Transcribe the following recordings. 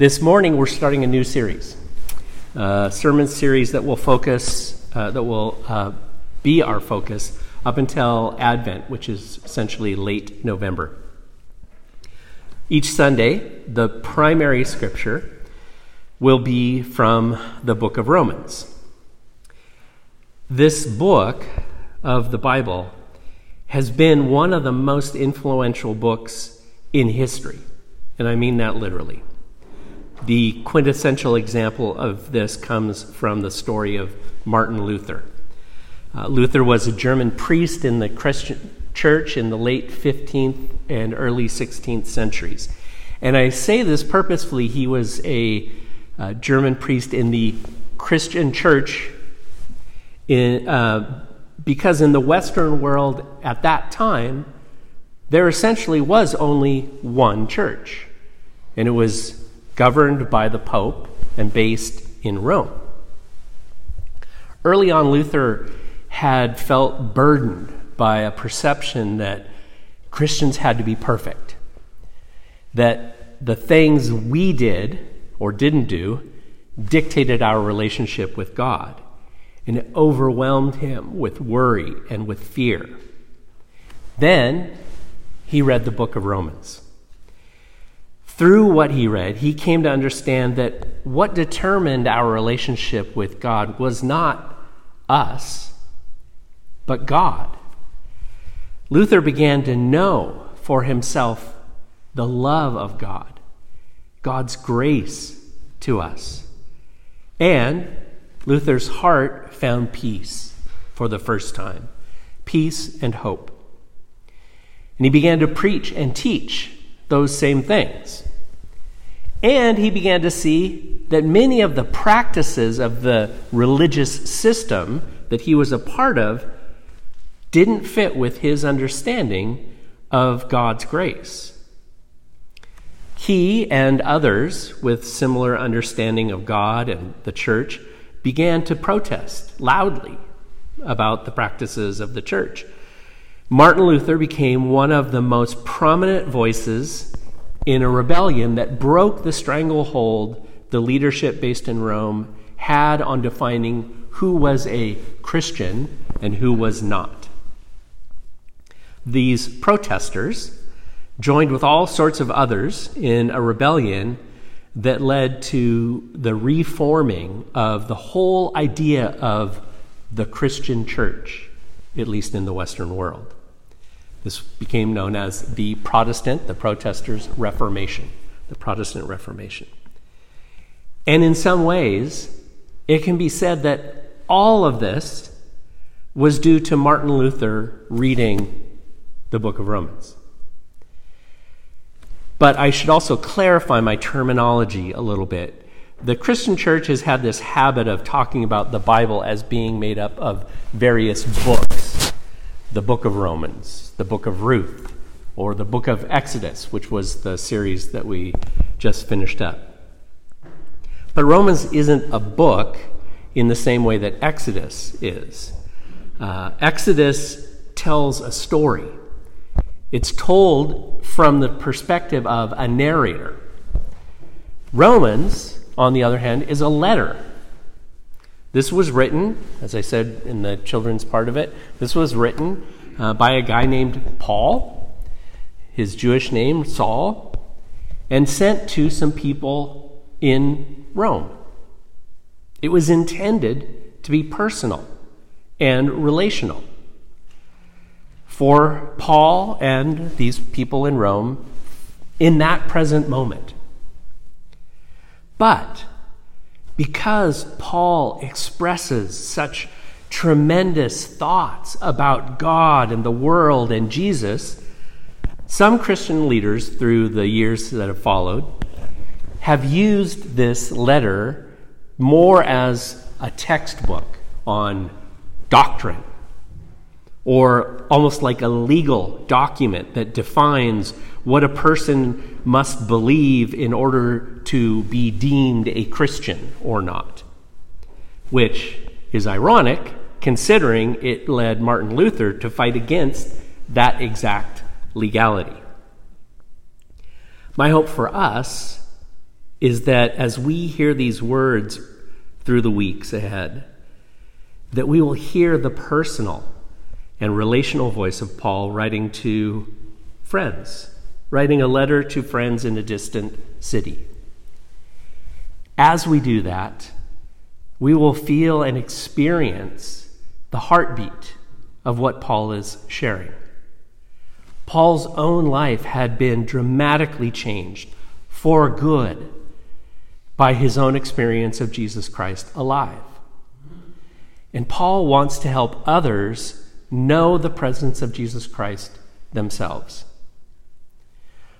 This morning, we're starting a new series, a sermon series that will focus, uh, that will uh, be our focus up until Advent, which is essentially late November. Each Sunday, the primary scripture will be from the book of Romans. This book of the Bible has been one of the most influential books in history, and I mean that literally. The quintessential example of this comes from the story of Martin Luther. Uh, Luther was a German priest in the Christian church in the late 15th and early 16th centuries. And I say this purposefully. He was a uh, German priest in the Christian church in, uh, because in the Western world at that time, there essentially was only one church, and it was governed by the Pope and based in Rome. Early on, Luther had felt burdened by a perception that Christians had to be perfect, that the things we did or didn't do dictated our relationship with God, and it overwhelmed him with worry and with fear. Then he read the book of Romans through what he read, he came to understand that what determined our relationship with God was not us, but God. Luther began to know for himself the love of God, God's grace to us. And Luther's heart found peace for the first time peace and hope. And he began to preach and teach those same things. And he began to see that many of the practices of the religious system that he was a part of didn't fit with his understanding of God's grace. He and others with similar understanding of God and the church began to protest loudly about the practices of the church. Martin Luther became one of the most prominent voices in a rebellion that broke the stranglehold the leadership based in Rome had on defining who was a Christian and who was not. These protesters joined with all sorts of others in a rebellion that led to the reforming of the whole idea of the Christian church, at least in the Western world. This became known as the Protestant, the Protesters' Reformation, the Protestant Reformation. And in some ways, it can be said that all of this was due to Martin Luther reading the book of Romans. But I should also clarify my terminology a little bit. The Christian church has had this habit of talking about the Bible as being made up of various books the book of Romans, the book of Ruth, or the book of Exodus, which was the series that we just finished up. But Romans isn't a book in the same way that Exodus is. Uh, Exodus tells a story, it's told from the perspective of a narrator. Romans, on the other hand, is a letter. This was written, as I said in the children's part of it, this was written uh, by a guy named Paul, his Jewish name, Saul, and sent to some people in Rome. It was intended to be personal and relational. For Paul and these people in Rome in that present moment. But because Paul expresses such tremendous thoughts about God and the world and Jesus, some Christian leaders through the years that have followed have used this letter more as a textbook on doctrine or almost like a legal document that defines what a person must believe in order to be deemed a Christian or not, which is ironic considering it led Martin Luther to fight against that exact legality. My hope for us is that as we hear these words through the weeks ahead, that we will hear the personal and relational voice of Paul writing to friends, writing a letter to friends in a distant city. As we do that, we will feel and experience the heartbeat of what Paul is sharing. Paul's own life had been dramatically changed for good by his own experience of Jesus Christ alive. And Paul wants to help others know the presence of Jesus Christ themselves.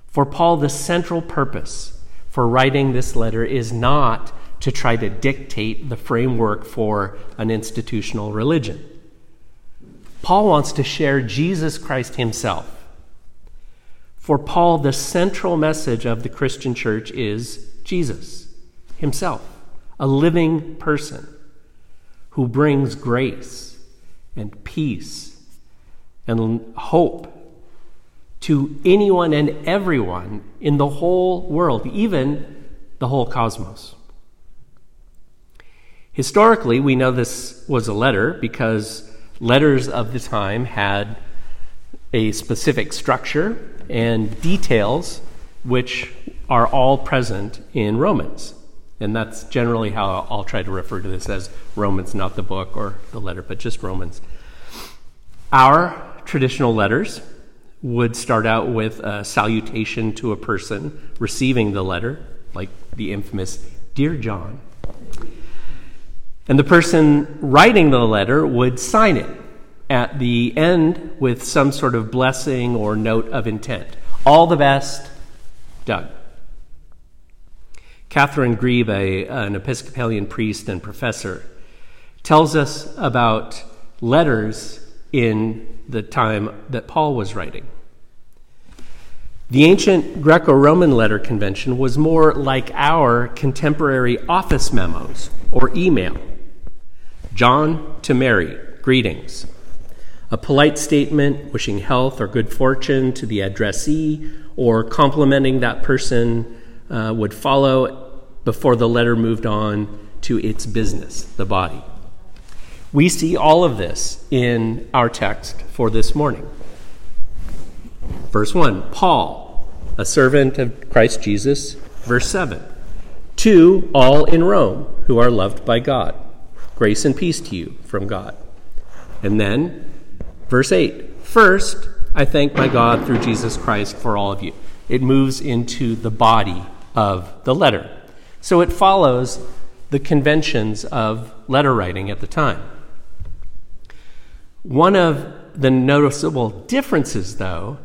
For Paul, the central purpose for writing this letter is not to try to dictate the framework for an institutional religion. Paul wants to share Jesus Christ himself. For Paul, the central message of the Christian church is Jesus himself, a living person who brings grace and peace and hope to anyone and everyone in the whole world, even the whole cosmos. Historically, we know this was a letter because letters of the time had a specific structure and details which are all present in Romans. And that's generally how I'll try to refer to this as Romans, not the book or the letter, but just Romans. Our traditional letters would start out with a salutation to a person receiving the letter, like the infamous Dear John. And the person writing the letter would sign it at the end with some sort of blessing or note of intent. All the best, Doug. Katherine Grieb, a, an Episcopalian priest and professor, tells us about letters in the time that Paul was writing. The ancient Greco Roman letter convention was more like our contemporary office memos or email. John to Mary, greetings. A polite statement wishing health or good fortune to the addressee or complimenting that person uh, would follow before the letter moved on to its business, the body. We see all of this in our text for this morning. Verse 1 Paul, a servant of Christ Jesus. Verse 7 To all in Rome who are loved by God. Grace and peace to you from God. And then, verse 8 First, I thank my God through Jesus Christ for all of you. It moves into the body of the letter. So it follows the conventions of letter writing at the time. One of the noticeable differences, though,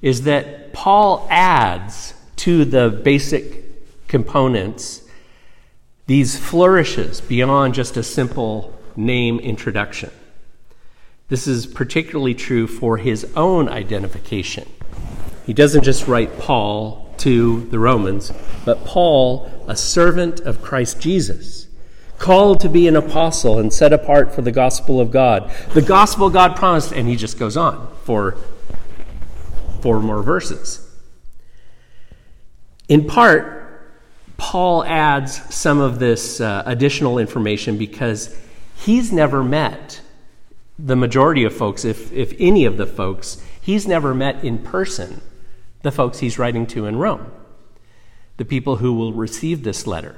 is that Paul adds to the basic components these flourishes beyond just a simple name introduction. This is particularly true for his own identification. He doesn't just write Paul to the Romans, but Paul, a servant of Christ Jesus, called to be an apostle and set apart for the gospel of God. The gospel God promised, and he just goes on for four more verses. In part, Paul adds some of this uh, additional information because he's never met the majority of folks, if, if any of the folks, he's never met in person the folks he's writing to in Rome, the people who will receive this letter.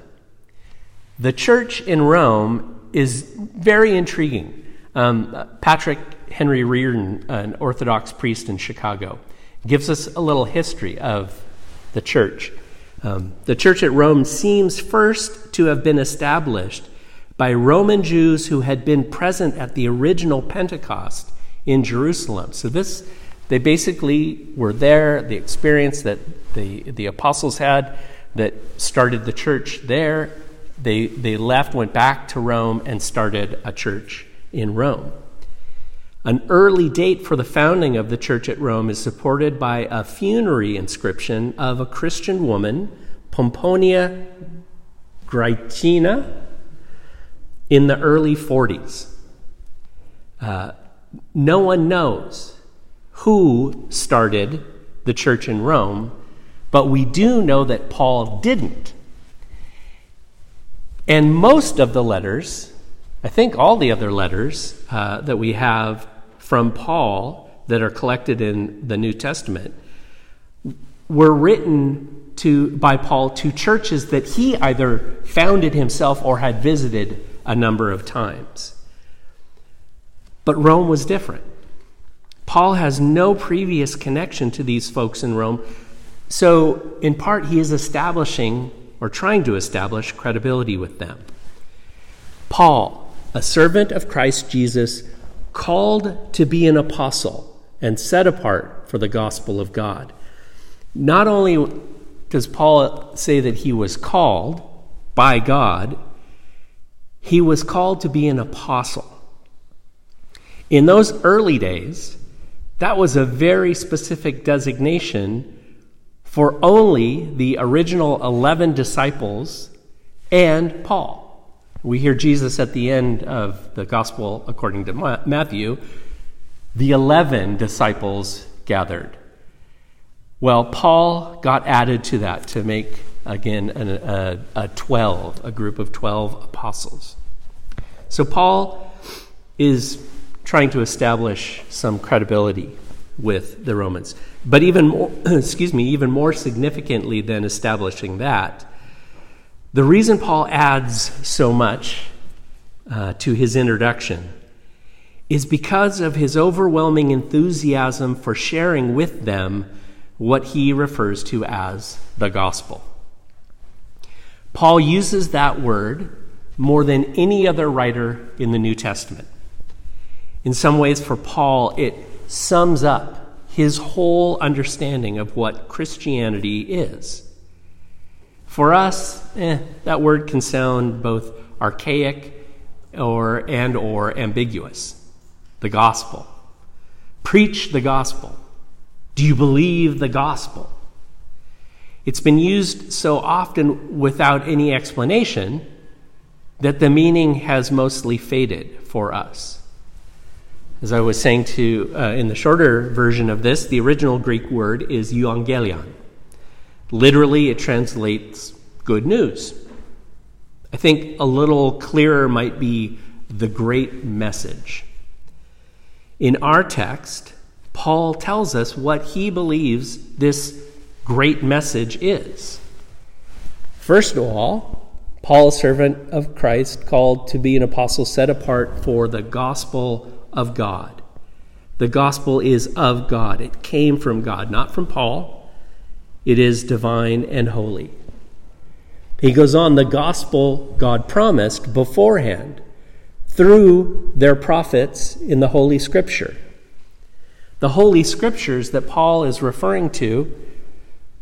The church in Rome is very intriguing. Um, Patrick Henry Reardon, an Orthodox priest in Chicago, gives us a little history of the church. Um, the church at Rome seems first to have been established by Roman Jews who had been present at the original Pentecost in Jerusalem. So this they basically were there, the experience that the, the apostles had that started the church there. They, they left, went back to Rome, and started a church in Rome. An early date for the founding of the church at Rome is supported by a funerary inscription of a Christian woman, Pomponia Graecina, in the early 40s. Uh, no one knows who started the church in Rome, but we do know that Paul didn't. And most of the letters, I think all the other letters uh, that we have from Paul that are collected in the New Testament, were written to, by Paul to churches that he either founded himself or had visited a number of times. But Rome was different. Paul has no previous connection to these folks in Rome. So, in part, he is establishing or trying to establish credibility with them. Paul, a servant of Christ Jesus, called to be an apostle and set apart for the gospel of God. Not only does Paul say that he was called by God, he was called to be an apostle. In those early days, that was a very specific designation for only the original 11 disciples and Paul. We hear Jesus at the end of the gospel according to Matthew, the 11 disciples gathered. Well, Paul got added to that to make, again, an, a, a 12, a group of 12 apostles. So Paul is trying to establish some credibility with the Romans. But even more, excuse me, even more significantly than establishing that, the reason Paul adds so much uh, to his introduction is because of his overwhelming enthusiasm for sharing with them what he refers to as the gospel. Paul uses that word more than any other writer in the New Testament. In some ways, for Paul, it sums up his whole understanding of what Christianity is. For us, eh, that word can sound both archaic or and or ambiguous. The gospel. Preach the gospel. Do you believe the gospel? It's been used so often without any explanation that the meaning has mostly faded for us. As I was saying to uh, in the shorter version of this, the original Greek word is euangelion. Literally, it translates good news. I think a little clearer might be the great message. In our text, Paul tells us what he believes this great message is. First of all, Paul, a servant of Christ, called to be an apostle set apart for the gospel of God. The gospel is of God. It came from God, not from Paul. It is divine and holy. He goes on, the gospel God promised beforehand through their prophets in the Holy Scripture. The Holy Scriptures that Paul is referring to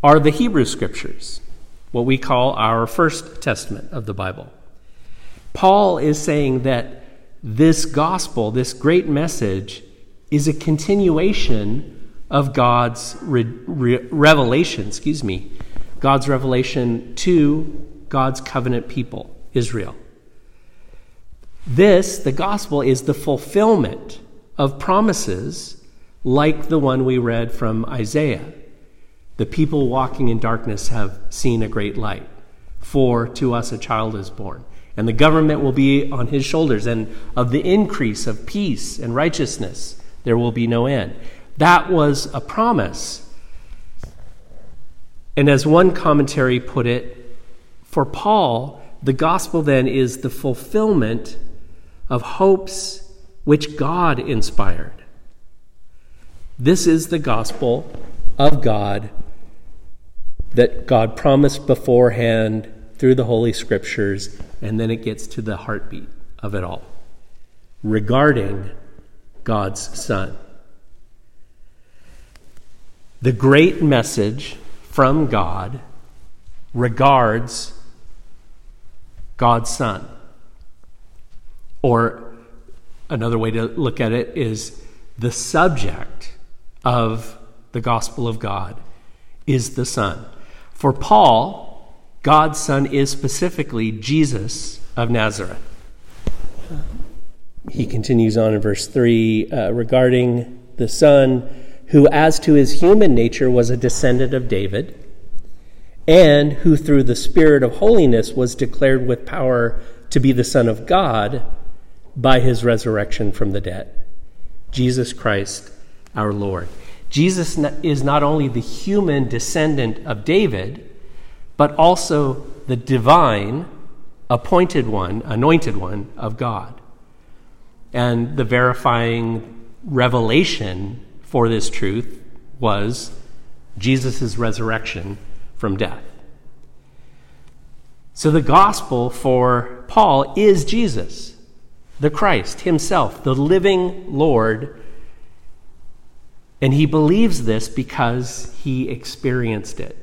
are the Hebrew Scriptures, what we call our First Testament of the Bible. Paul is saying that this gospel, this great message, is a continuation of God's re- re- revelation, excuse me, God's revelation to God's covenant people, Israel. This, the gospel, is the fulfillment of promises like the one we read from Isaiah. The people walking in darkness have seen a great light, for to us a child is born. And the government will be on his shoulders, and of the increase of peace and righteousness there will be no end. That was a promise. And as one commentary put it, for Paul, the gospel then is the fulfillment of hopes which God inspired. This is the gospel of God that God promised beforehand through the Holy Scriptures, and then it gets to the heartbeat of it all regarding God's Son. The great message from God regards God's Son. Or another way to look at it is the subject of the gospel of God is the Son. For Paul, God's Son is specifically Jesus of Nazareth. He continues on in verse 3 uh, regarding the Son, who, as to his human nature, was a descendant of David and who through the Spirit of holiness was declared with power to be the Son of God by his resurrection from the dead. Jesus Christ our Lord. Jesus is not only the human descendant of David, but also the divine, appointed one, anointed one of God. And the verifying revelation for this truth was Jesus' resurrection from death. So the gospel for Paul is Jesus, the Christ himself, the living Lord. And he believes this because he experienced it.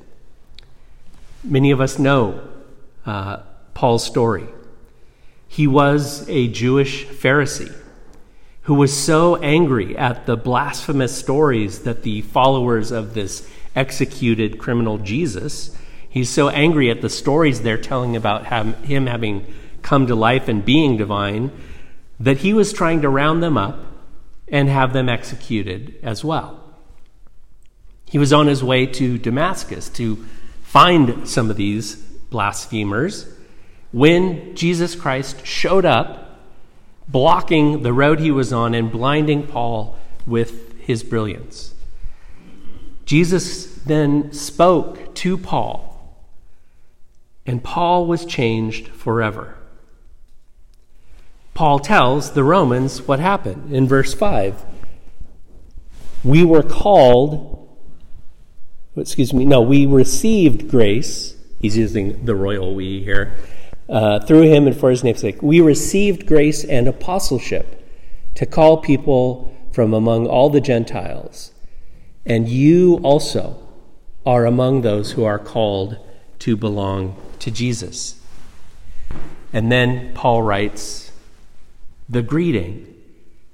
Many of us know uh, Paul's story. He was a Jewish Pharisee who was so angry at the blasphemous stories that the followers of this executed criminal Jesus, he's so angry at the stories they're telling about him having come to life and being divine that he was trying to round them up and have them executed as well. He was on his way to Damascus to find some of these blasphemers when Jesus Christ showed up blocking the road he was on and blinding Paul with his brilliance. Jesus then spoke to Paul, and Paul was changed forever. Paul tells the Romans what happened in verse 5. We were called, excuse me, no, we received grace. He's using the royal we here uh, through him and for his name's sake. We received grace and apostleship to call people from among all the Gentiles. And you also are among those who are called to belong to Jesus. And then Paul writes the greeting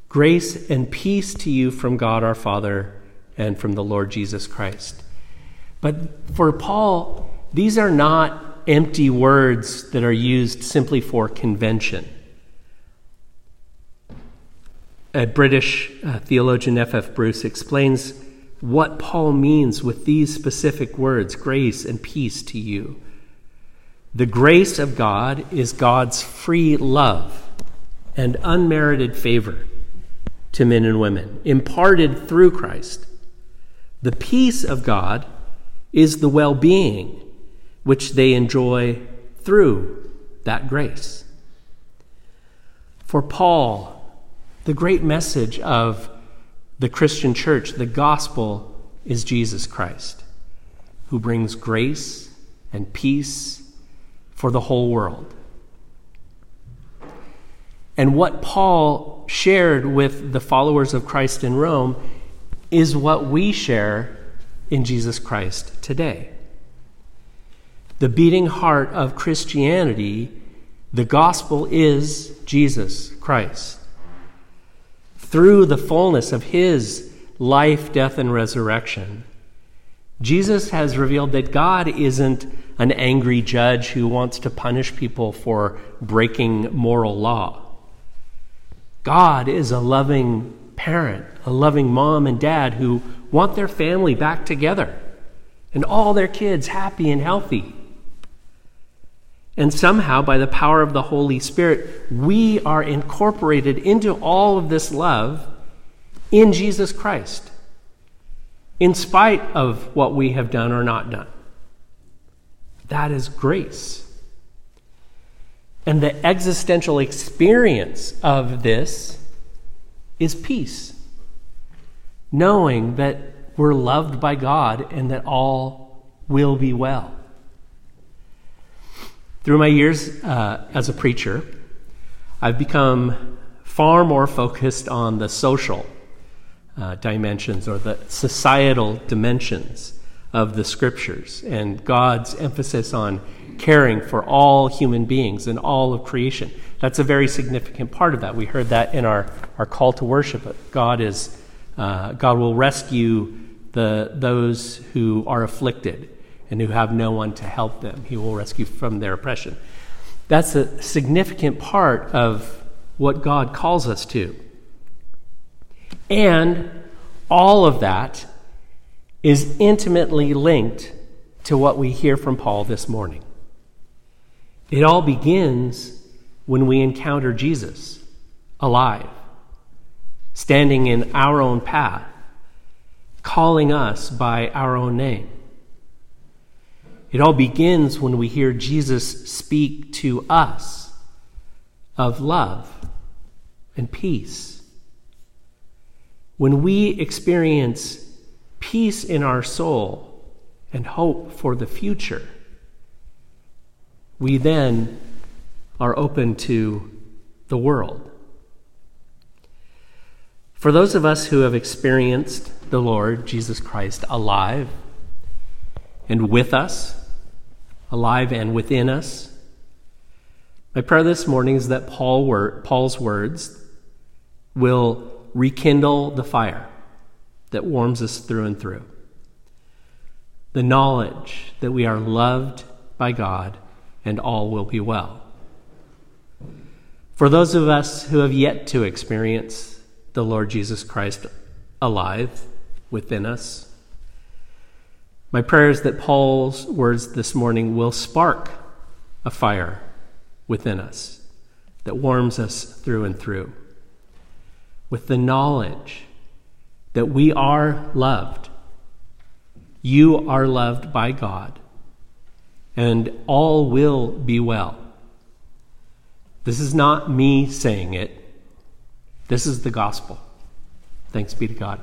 Grace and peace to you from God our Father and from the Lord Jesus Christ. But for Paul, these are not empty words that are used simply for convention. A British uh, theologian, F.F. Bruce, explains what Paul means with these specific words grace and peace to you. The grace of God is God's free love and unmerited favor to men and women, imparted through Christ. The peace of God is the well being which they enjoy through that grace. For Paul, the great message of the Christian church, the gospel, is Jesus Christ, who brings grace and peace for the whole world. And what Paul shared with the followers of Christ in Rome is what we share in Jesus Christ today the beating heart of Christianity, the gospel is Jesus Christ. Through the fullness of his life, death, and resurrection, Jesus has revealed that God isn't an angry judge who wants to punish people for breaking moral law. God is a loving parent, a loving mom and dad who want their family back together and all their kids happy and healthy. And somehow, by the power of the Holy Spirit, we are incorporated into all of this love in Jesus Christ, in spite of what we have done or not done. That is grace. And the existential experience of this is peace, knowing that we're loved by God and that all will be well. Through my years uh, as a preacher, I've become far more focused on the social uh, dimensions or the societal dimensions of the scriptures and God's emphasis on caring for all human beings and all of creation. That's a very significant part of that. We heard that in our, our call to worship. God is uh, God will rescue the those who are afflicted and who have no one to help them. He will rescue from their oppression. That's a significant part of what God calls us to. And all of that is intimately linked to what we hear from Paul this morning. It all begins when we encounter Jesus alive, standing in our own path, calling us by our own name. It all begins when we hear Jesus speak to us of love and peace. When we experience peace in our soul and hope for the future, we then are open to the world. For those of us who have experienced the Lord Jesus Christ alive and with us, alive and within us, my prayer this morning is that Paul word, Paul's words will rekindle the fire that warms us through and through. The knowledge that we are loved by God and all will be well. For those of us who have yet to experience the Lord Jesus Christ alive within us, my prayer is that Paul's words this morning will spark a fire within us that warms us through and through with the knowledge that we are loved. You are loved by God and all will be well. This is not me saying it, this is the gospel. Thanks be to God.